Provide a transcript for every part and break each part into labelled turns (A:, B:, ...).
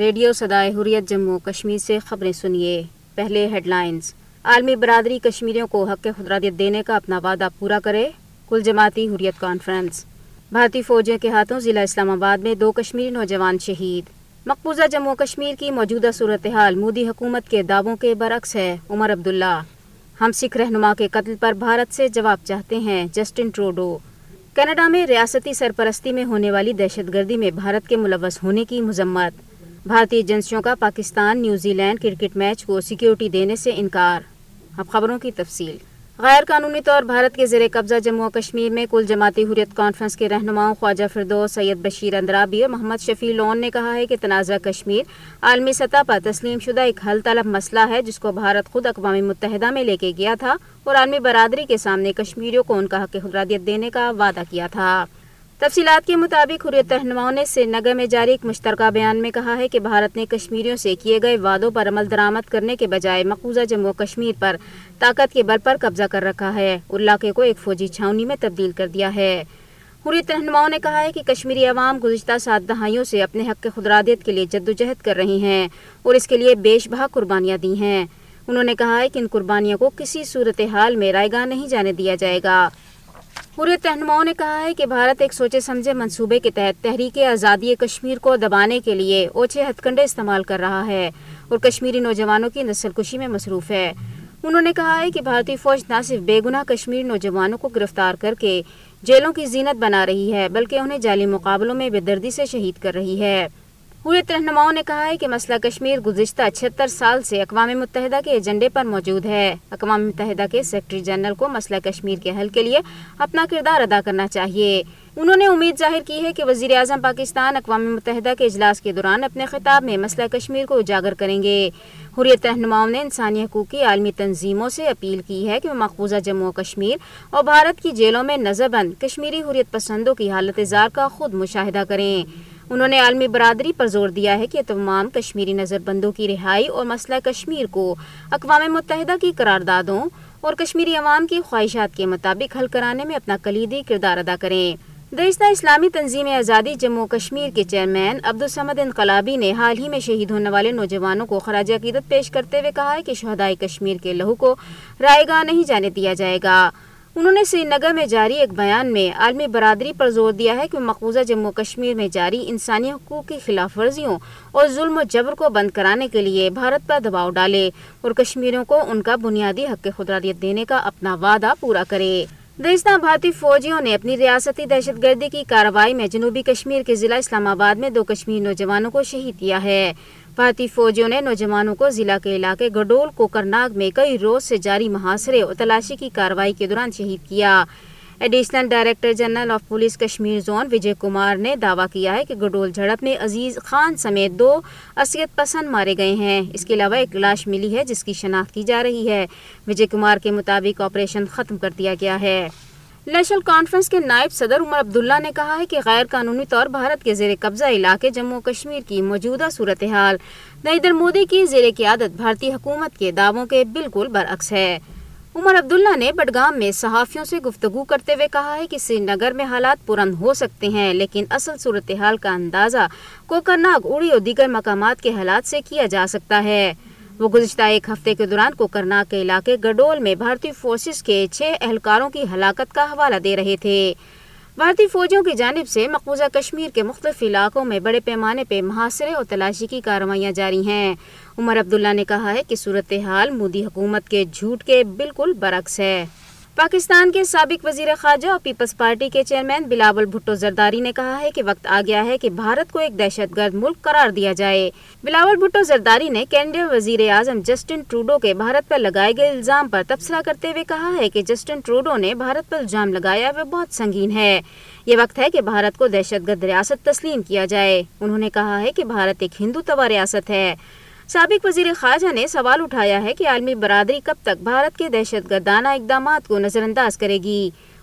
A: Radio صدائے حریت جموں کشمیر سے خبریں سنیے پہلے ہیڈ لائنز عالمی برادری کشمیریوں کو حق خدرادیت دینے کا اپنا وعدہ پورا کرے کل جماعتی حریت کانفرنس بھارتی فوجیوں کے ہاتھوں ضلع اسلام آباد میں دو کشمیری نوجوان شہید مقبوضہ جموں کشمیر کی موجودہ صورتحال مودی حکومت کے دعووں کے برعکس ہے عمر عبداللہ ہم سکھ رہنما کے قتل پر بھارت سے جواب چاہتے ہیں جسٹن ٹروڈو کینیڈا میں ریاستی سرپرستی میں ہونے والی دہشت گردی میں بھارت کے ملوث ہونے کی مذمت بھارتی ایجنسیوں کا Pakistan New Zealand cricket match کو سیکیورٹی دینے سے انکار اب خبروں کی تفصیل غیر قانونی طور بھارت کے زیر قبضہ جموں کشمیر میں کل جماعتی حریت کانفرنس کے رہنماؤں خواجہ فردو سید بشیر اندرابی اور محمد شفیع لون نے کہا ہے کہ تنازع کشمیر عالمی سطح پر تسلیم شدہ ایک حل طلب مسئلہ ہے جس کو بھارت خود اقوام متحدہ میں لے کے گیا تھا اور عالمی برادری کے سامنے کشمیریوں کو ان کا حق حرادیت دینے کا وعدہ کیا تھا تفصیلات کے مطابق حریت رہنماؤں نے سری نگر میں جاری ایک مشترکہ بیان میں کہا ہے کہ بھارت نے کشمیریوں سے کیے گئے وعدوں پر عمل درآمد کرنے کے بجائے مقوضہ جموں کشمیر پر طاقت کے بل پر قبضہ کر رکھا ہے اور علاقے کو ایک فوجی چھاؤنی میں تبدیل کر دیا ہے حریت رہنماؤں نے کہا ہے کہ کشمیری عوام گزشتہ سات دہائیوں سے اپنے حق کے خدرادیت کے لیے جدوجہد کر رہی ہیں اور اس کے لیے بیش بہا قربانیاں دی ہیں انہوں نے کہا ہے کہ ان قربانیوں کو کسی صورتحال میں رائے گاہ نہیں جانے دیا جائے گا مریت رہنماؤں نے کہا ہے کہ بھارت ایک سوچے سمجھے منصوبے کے تحت تحریک آزادی کشمیر کو دبانے کے لیے اوچھے ہتھ کنڈے استعمال کر رہا ہے اور کشمیری نوجوانوں کی نسل کشی میں مصروف ہے انہوں نے کہا ہے کہ بھارتی فوج نہ صرف بے گناہ کشمیری نوجوانوں کو گرفتار کر کے جیلوں کی زینت بنا رہی ہے بلکہ انہیں جعلی مقابلوں میں دردی سے شہید کر رہی ہے ہوئے رہنماؤں نے کہا ہے کہ مسئلہ کشمیر گزشتہ اچھتر سال سے اقوام متحدہ کے ایجنڈے پر موجود ہے اقوام متحدہ کے سیکرٹری جنرل کو مسئلہ کشمیر کے حل کے لیے اپنا کردار ادا کرنا چاہیے انہوں نے امید ظاہر کی ہے کہ وزیر اعظم پاکستان اقوام متحدہ کے اجلاس کے دوران اپنے خطاب میں مسئلہ کشمیر کو اجاگر کریں گے حریت رہنماؤں نے انسانی حقوق کی عالمی تنظیموں سے اپیل کی ہے کہ وہ مقبوضہ جموں و کشمیر اور بھارت کی جیلوں میں نظر بند کشمیری حریت پسندوں کی حالت اظہار کا خود مشاہدہ کریں انہوں نے عالمی برادری پر زور دیا ہے کہ تمام کشمیری نظر بندوں کی رہائی اور مسئلہ کشمیر کو اقوام متحدہ کی قراردادوں اور کشمیری عوام کی خواہشات کے مطابق حل کرانے میں اپنا کلیدی کردار ادا کریں دہشت اسلامی تنظیم آزادی جموں کشمیر کے چیئرمین عبدالسمد انقلابی نے حال ہی میں شہید ہونے والے نوجوانوں کو خراج عقیدت پیش کرتے ہوئے کہا ہے کہ شہدائی کشمیر کے لہو کو رائے گاہ نہیں جانے دیا جائے گا انہوں نے سری نگر میں جاری ایک بیان میں عالمی برادری پر زور دیا ہے کہ مقبوضہ جموں کشمیر میں جاری انسانی حقوق کی خلاف ورزیوں اور ظلم و جبر کو بند کرانے کے لیے بھارت پر دباؤ ڈالے اور کشمیروں کو ان کا بنیادی حق خدرادیت دینے کا اپنا وعدہ پورا کرے درستہ بھارتی فوجیوں نے اپنی ریاستی دہشت گردی کی کارروائی میں جنوبی کشمیر کے ضلع اسلام آباد میں دو کشمیر نوجوانوں کو شہید کیا ہے بھارتی فوجیوں نے نوجوانوں کو ضلع کے علاقے گڈول کوکرناگ میں کئی روز سے جاری محاصرے اور تلاشی کی کارروائی کے دوران شہید کیا additional director general of police Kashmir zone Vijay Kumar نے دعویٰ کیا ہے کہ گڈول جھڑپ میں عزیز خان سمیت دو اثرت پسند مارے گئے ہیں اس کے علاوہ ایک لاش ملی ہے جس کی شناخت کی جا رہی ہے وجے کمار کے مطابق آپریشن ختم کر دیا گیا ہے نیشنل کانفرنس کے نائب صدر عمر عبداللہ نے کہا ہے کہ غیر قانونی طور بھارت کے زیر قبضہ علاقے جموں کشمیر کی موجودہ صورتحال نریندر مودی کی زیر قیادت بھارتی حکومت کے دعووں کے بالکل برعکس ہے عمر عبداللہ نے بڈگام میں صحافیوں سے گفتگو کرتے ہوئے کہا ہے کہ سری نگر میں حالات پرند ہو سکتے ہیں لیکن اصل صورتحال کا اندازہ کوکرناگ اڑی اور دیگر مقامات کے حالات سے کیا جا سکتا ہے وہ گزشتہ ایک ہفتے کے دوران کوکرنا کے علاقے گڈول میں بھارتی فورسز کے چھ اہلکاروں کی ہلاکت کا حوالہ دے رہے تھے بھارتی فوجوں کی جانب سے مقبوضہ کشمیر کے مختلف علاقوں میں بڑے پیمانے پہ محاصرے اور تلاشی کی کارروائیاں جاری ہیں عمر عبداللہ نے کہا ہے کہ صورتحال مودی حکومت کے جھوٹ کے بالکل برعکس ہے پاکستان کے سابق وزیر خارجہ اور پیپلز پارٹی کے چیئرمین بلاول بھٹو زرداری نے کہا ہے کہ وقت آ گیا ہے کہ بھارت کو ایک دہشت گرد ملک قرار دیا جائے بلاول بھٹو زرداری نے کینیڈین وزیر اعظم جسٹن ٹروڈو کے بھارت پر لگائے گئے الزام پر تبصرہ کرتے ہوئے کہا ہے کہ جسٹن ٹروڈو نے بھارت پر الزام لگایا وہ بہت سنگین ہے یہ وقت ہے کہ بھارت کو دہشت گرد ریاست تسلیم کیا جائے انہوں نے کہا ہے کہ بھارت ایک ہندو تبا ریاست ہے سابق وزیر خارجہ نے سوال اٹھایا ہے کہ عالمی برادری کب تک بھارت کے دہشت گردانہ اقدامات کو نظر انداز کرے گی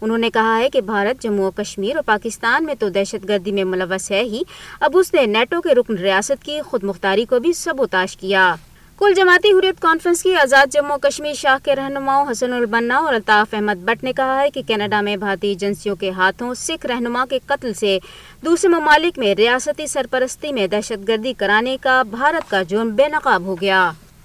A: انہوں نے کہا ہے کہ بھارت جموں و کشمیر اور پاکستان میں تو دہشت گردی میں ملوث ہے ہی اب اس نے نیٹو کے رکن ریاست کی خود مختاری کو بھی سبوتاش کیا کل جماعتی حریت کانفرنس کی آزاد جموں کشمیر شاہ کے رہنماؤں حسن البنہ اور الطاف احمد بٹ نے کہا ہے کہ کینیڈا میں بھارتی ایجنسیوں کے ہاتھوں سکھ رہنما کے قتل سے دوسرے ممالک میں ریاستی سرپرستی میں دہشت گردی کرانے کا بھارت کا جرم بے نقاب ہو گیا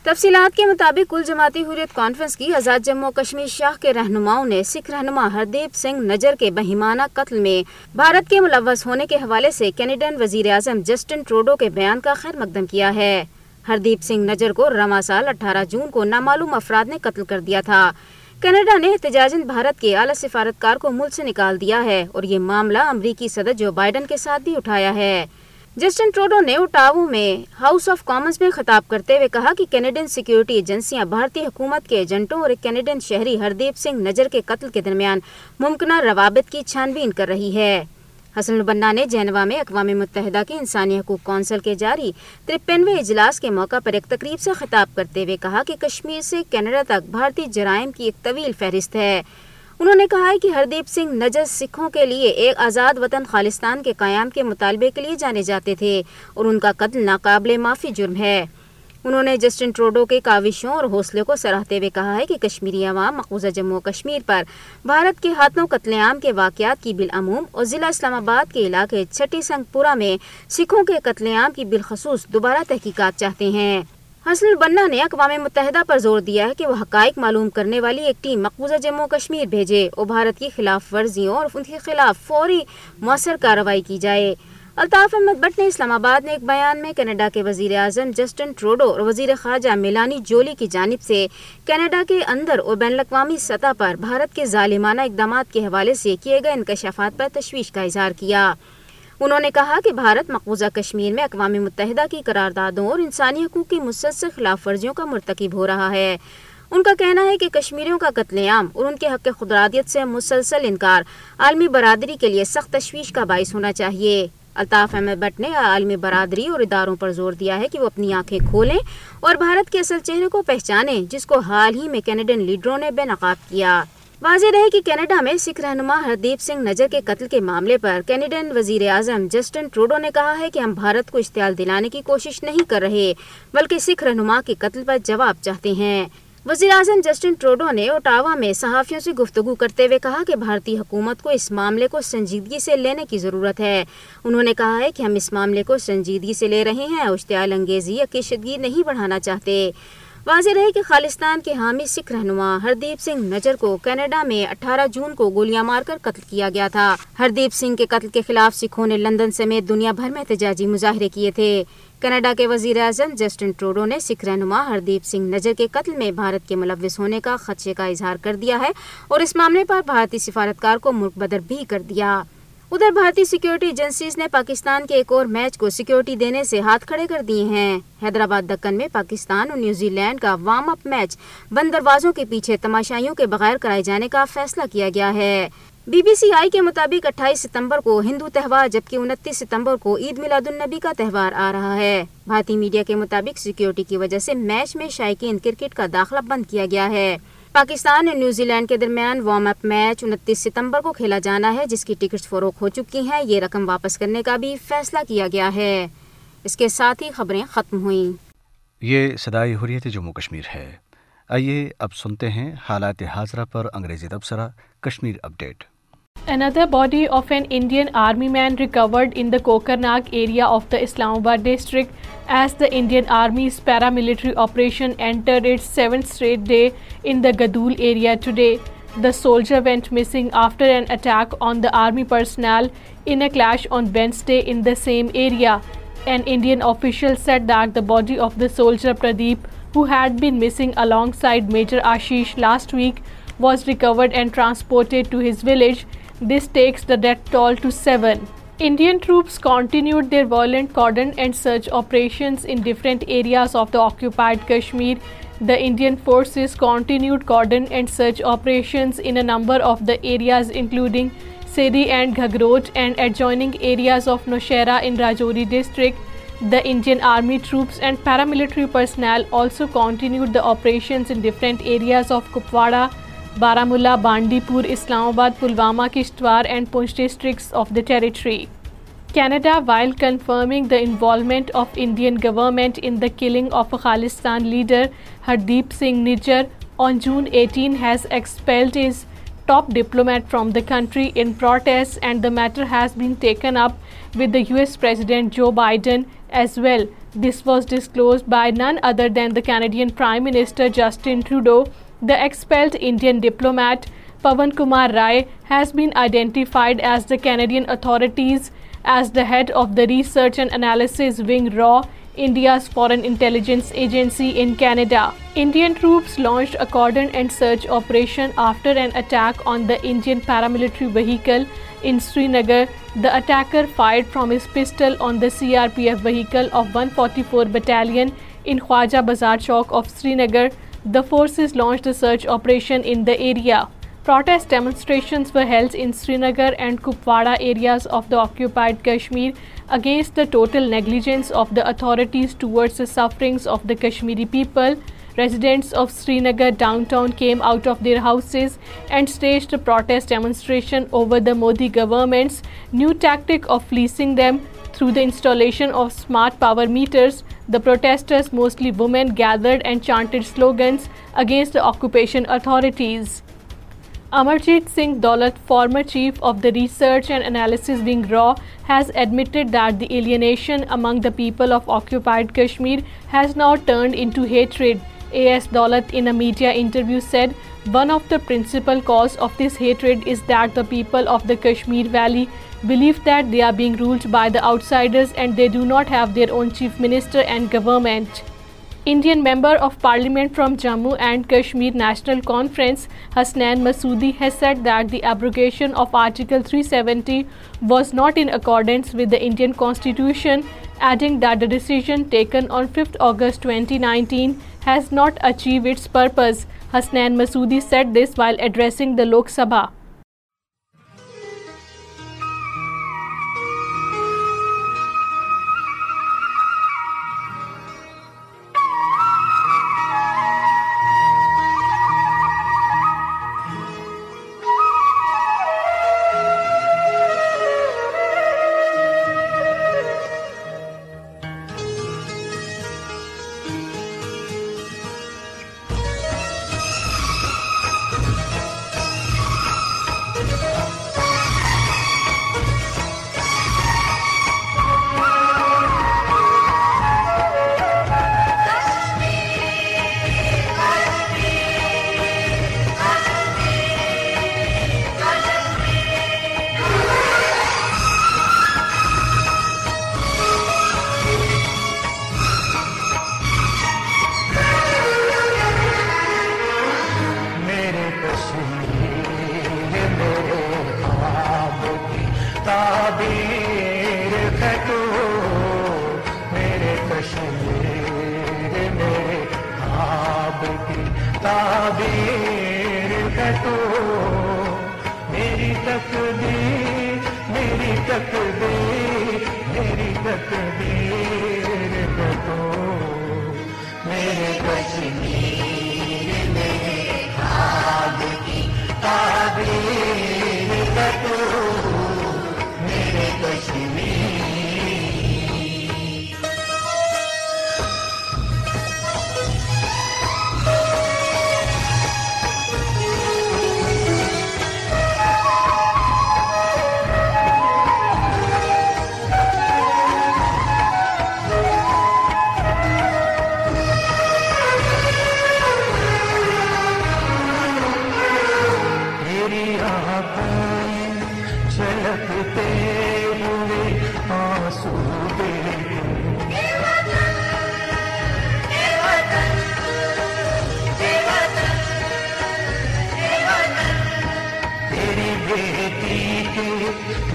A: تفصیلات کے مطابق کل جماعتی حریت کانفرنس کی آزاد جموں کشمیر شاہ کے رہنماؤں نے سکھ رہنما ہردیپ سنگھ نجر کے بہیمانہ قتل میں بھارت کے ملوث ہونے کے حوالے سے کینیڈن وزیر اعظم جسٹن ٹروڈو کے بیان کا خیر مقدم کیا ہے ہردیپ سنگھ نجر کو رواں سال اٹھارہ جون کو نامعلوم افراد نے قتل کر دیا تھا کینیڈا نے احتجاجن بھارت کے اعلی سفارتکار کو ملک سے نکال دیا ہے اور یہ معاملہ امریکی صدر جو بائیڈن کے ساتھ بھی اٹھایا ہے جسٹن ٹروڈو نے اٹاو میں ہاؤس آف کامنز میں خطاب کرتے ہوئے کہا کہ کینیڈین سیکیورٹی ایجنسیاں بھارتی حکومت کے ایجنٹوں اور کینیڈین شہری ہردیپ سنگھ نجر کے قتل کے درمیان ممکنہ روابط کی چھانبین کر رہی ہے حسن البنہ نے جینوا میں اقوام متحدہ کی انسانی حقوق کونسل کے جاری ترپینوے اجلاس کے موقع پر ایک تقریب سے خطاب کرتے ہوئے کہا کہ کشمیر سے کینیڈا تک بھارتی جرائم کی ایک طویل فہرست ہے انہوں نے کہا ہے کہ ہردیپ سنگھ نجر سکھوں کے لیے ایک آزاد وطن خالستان کے قیام کے مطالبے کے لیے جانے جاتے تھے اور ان کا قتل ناقابل معافی جرم ہے انہوں نے جسٹن ٹروڈو کے کاوشوں اور حوصلے کو سراہتے ہوئے کہا ہے کہ کشمیری عوام مقبوضہ جموں کشمیر پر بھارت کے ہاتھوں قتل عام کے واقعات کی بالعموم اور ضلع اسلام آباد کے علاقے چھٹی سنگ پورہ میں سکھوں کے قتل عام کی بالخصوص دوبارہ تحقیقات چاہتے ہیں حسن البنا نے اقوام متحدہ پر زور دیا ہے کہ وہ حقائق معلوم کرنے والی ایک ٹیم مقوضہ جموں کشمیر بھیجے اور بھارت کی خلاف ورزیوں اور ان کے خلاف فوری مؤثر کارروائی کی جائے الطاف احمد بٹ نے اسلام آباد میں ایک بیان میں کینیڈا کے وزیر اعظم جسٹن ٹروڈو اور وزیر خارجہ میلانی جولی کی جانب سے کینیڈا کے اندر اور بین الاقوامی سطح پر بھارت کے ظالمانہ اقدامات کے حوالے سے کیے گئے انکشافات پر تشویش کا اظہار کیا انہوں نے کہا کہ بھارت مقبوضہ کشمیر میں اقوام متحدہ کی قراردادوں اور انسانی حقوق کی مسلسل خلاف ورزیوں کا مرتکب ہو رہا ہے ان کا کہنا ہے کہ کشمیریوں کا قتل عام اور ان کے حق خدرادیت سے مسلسل انکار عالمی برادری کے لیے سخت تشویش کا باعث ہونا چاہیے الطاف احمد بٹ نے عالمی برادری اور اداروں پر زور دیا ہے کہ وہ اپنی آنکھیں کھولیں اور بھارت کے اصل چہرے کو پہچانیں جس کو حال ہی میں کینیڈین لیڈروں نے بے نقاب کیا واضح رہے کہ کینیڈا میں سکھ رہنما ہردیپ سنگھ نجر کے قتل کے معاملے پر کینیڈین وزیر اعظم جسٹن ٹروڈو نے کہا ہے کہ ہم بھارت کو اشتعال دلانے کی کوشش نہیں کر رہے بلکہ سکھ رہنما کے قتل پر جواب چاہتے ہیں وزیر اعظم جسٹن ٹروڈو نے اوٹاوا میں صحافیوں سے گفتگو کرتے ہوئے کہا کہ بھارتی حکومت کو اس معاملے کو سنجیدگی سے لینے کی ضرورت ہے انہوں نے کہا ہے کہ ہم اس معاملے کو سنجیدگی سے لے رہے ہیں اشتعال انگیزی یا کشیدگی نہیں بڑھانا چاہتے واضح رہے کہ خالستان کے حامی سکھ رہنما ہردیپ سنگھ نجر کو کینیڈا میں اٹھارہ جون کو گولیاں مار کر قتل کیا گیا تھا ہردیپ سنگھ کے قتل کے خلاف سکھوں نے لندن سمیت دنیا بھر میں احتجاجی مظاہرے کیے تھے کینیڈا کے وزیر اعظم جسٹن ٹروڈو نے سکھ رہنما ہردیپ سنگھ نجر کے قتل میں بھارت کے ملوث ہونے کا خدشے کا اظہار کر دیا ہے اور اس معاملے پر بھارتی سفارتکار کو ملک بدر بھی کر دیا ادھر بھارتی سیکیورٹی ایجنسیز نے پاکستان کے ایک اور میچ کو سیکیورٹی دینے سے ہاتھ کھڑے کر دیے ہیں حیدرآباد دکن میں پاکستان اور New Zealand warm up match بند دروازوں کے پیچھے تماشائیوں کے بغیر کرائے جانے کا فیصلہ کیا گیا ہے بی بی سی آئی کے مطابق اٹھائیس ستمبر کو ہندو تہوار جبکہ انتیس ستمبر کو عید میلاد النبی کا تہوار آ رہا ہے بھارتی میڈیا کے مطابق سیکیورٹی کی وجہ سے میچ میں شائقین کرکٹ کا داخلہ بند کیا گیا ہے پاکستان اور نیوزی لینڈ کے درمیان وارم اپ میچ انتیس ستمبر کو کھیلا جانا ہے جس کی ٹکٹس فروخت ہو چکی ہیں یہ رقم واپس کرنے کا بھی فیصلہ کیا گیا ہے اس کے ساتھ ہی خبریں ختم ہوئیں
B: یہ صدائی حریت جموں کشمیر ہے آئیے اب سنتے ہیں حالات حاضرہ پر انگریزی Kashmir update
C: Another body of an Indian army man recovered in the Kokarnag area of the Islamabad district as the Indian Army's paramilitary operation entered its 7th straight day in the Gadul area today. The soldier went missing after an attack on the army personnel in a clash on Wednesday in the same area. An Indian official said that the body of the soldier Pradeep, who had been missing alongside Major Ashish last week, was recovered and transported to his village this takes the death toll to 7. Indian troops continued their violent cordon and search operations in different areas of the occupied Kashmir. The Indian forces continued cordon and search operations in a number of the areas including Seri and Ghagrot and adjoining areas of Noshera in Rajouri district. The Indian army troops and paramilitary personnel also continued the operations in different areas of Kupwara, Baramulla, Bandipur, Islamabad, Pulwama, Kishtwar and Poonch districts of the territory. Canada, while confirming the involvement of Indian government in the killing of a Khalistan leader, Hardeep Singh Nijjar, on June 18 has expelled his top diplomat from the country in protest, and the matter has been taken up with the US President Joe Biden as well. This was disclosed by none other than the Canadian Prime Minister Justin Trudeau the expelled Indian diplomat Pawan Kumar Rai has been identified as the Canadian authorities as the head of the Research and Analysis Wing RAW, India's Foreign Intelligence Agency in Canada. Indian troops launched a cordon and search operation after an attack on the Indian paramilitary vehicle in Srinagar. The attacker fired from his pistol on the CRPF vehicle of 144 Battalion in Khwaja Bazar Chowk of Srinagar the forces launched a search operation in the area. Protest demonstrations were held in Srinagar and Kupwara areas of the occupied Kashmir against the total negligence of the authorities towards the sufferings of the Kashmiri people. Residents of Srinagar downtown came out of their houses and staged a protest demonstration over the Modi government's new tactic of fleecing them through the installation of smart power meters the protesters, mostly women, gathered and chanted slogans against the occupation authorities. Amarjit Singh Daulat, former chief of the Research and Analysis Wing RAW, has admitted that the alienation among the people of occupied Kashmir has now turned into hatred. A.S. Daulat, in a media interview, said, "One of the principal cause of this hatred is that the people of the Kashmir Valley belief that they are being ruled by the outsiders and they do not have their own chief minister and government. Indian Member of Parliament from Jammu and Kashmir National Conference Hasnan Masoodi has said that the abrogation of Article 370 was not in accordance with the Indian Constitution, adding that the decision taken on 5th August 2019 has not achieved its purpose. Hasnan Masoodi said this while addressing the Lok Sabha.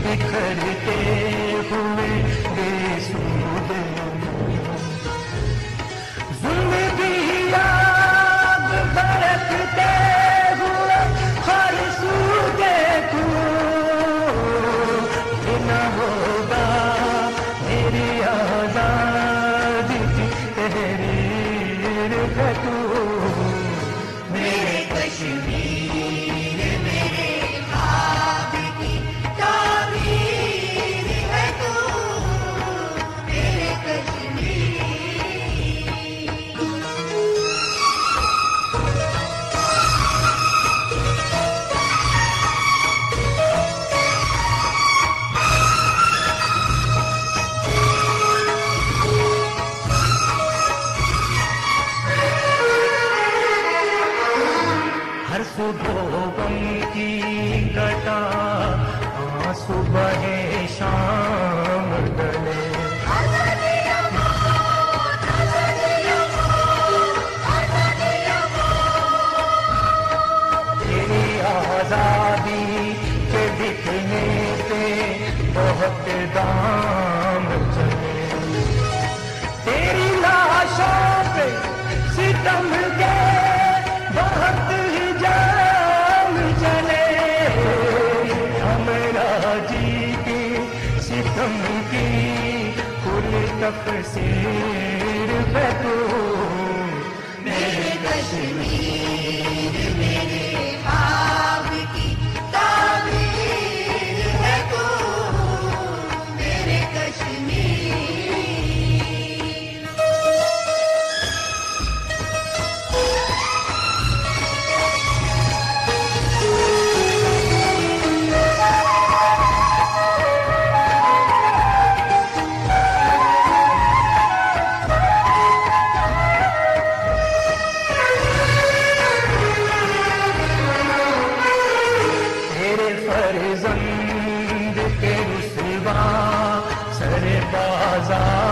D: بکھر تو میرے کشم سر بازا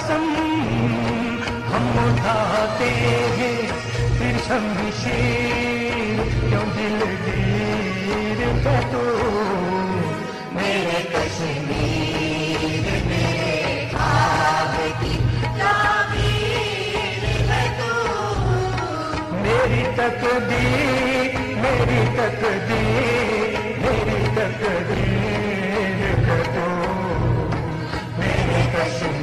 D: قسم ہم اٹھاتے ہیں پھر سمجھے کیوں دل دیر کا تو میرے کشمیر میرے خواب کی میری تقدیر میری تقدیر میری تقدیر کا تو میرے کشمیر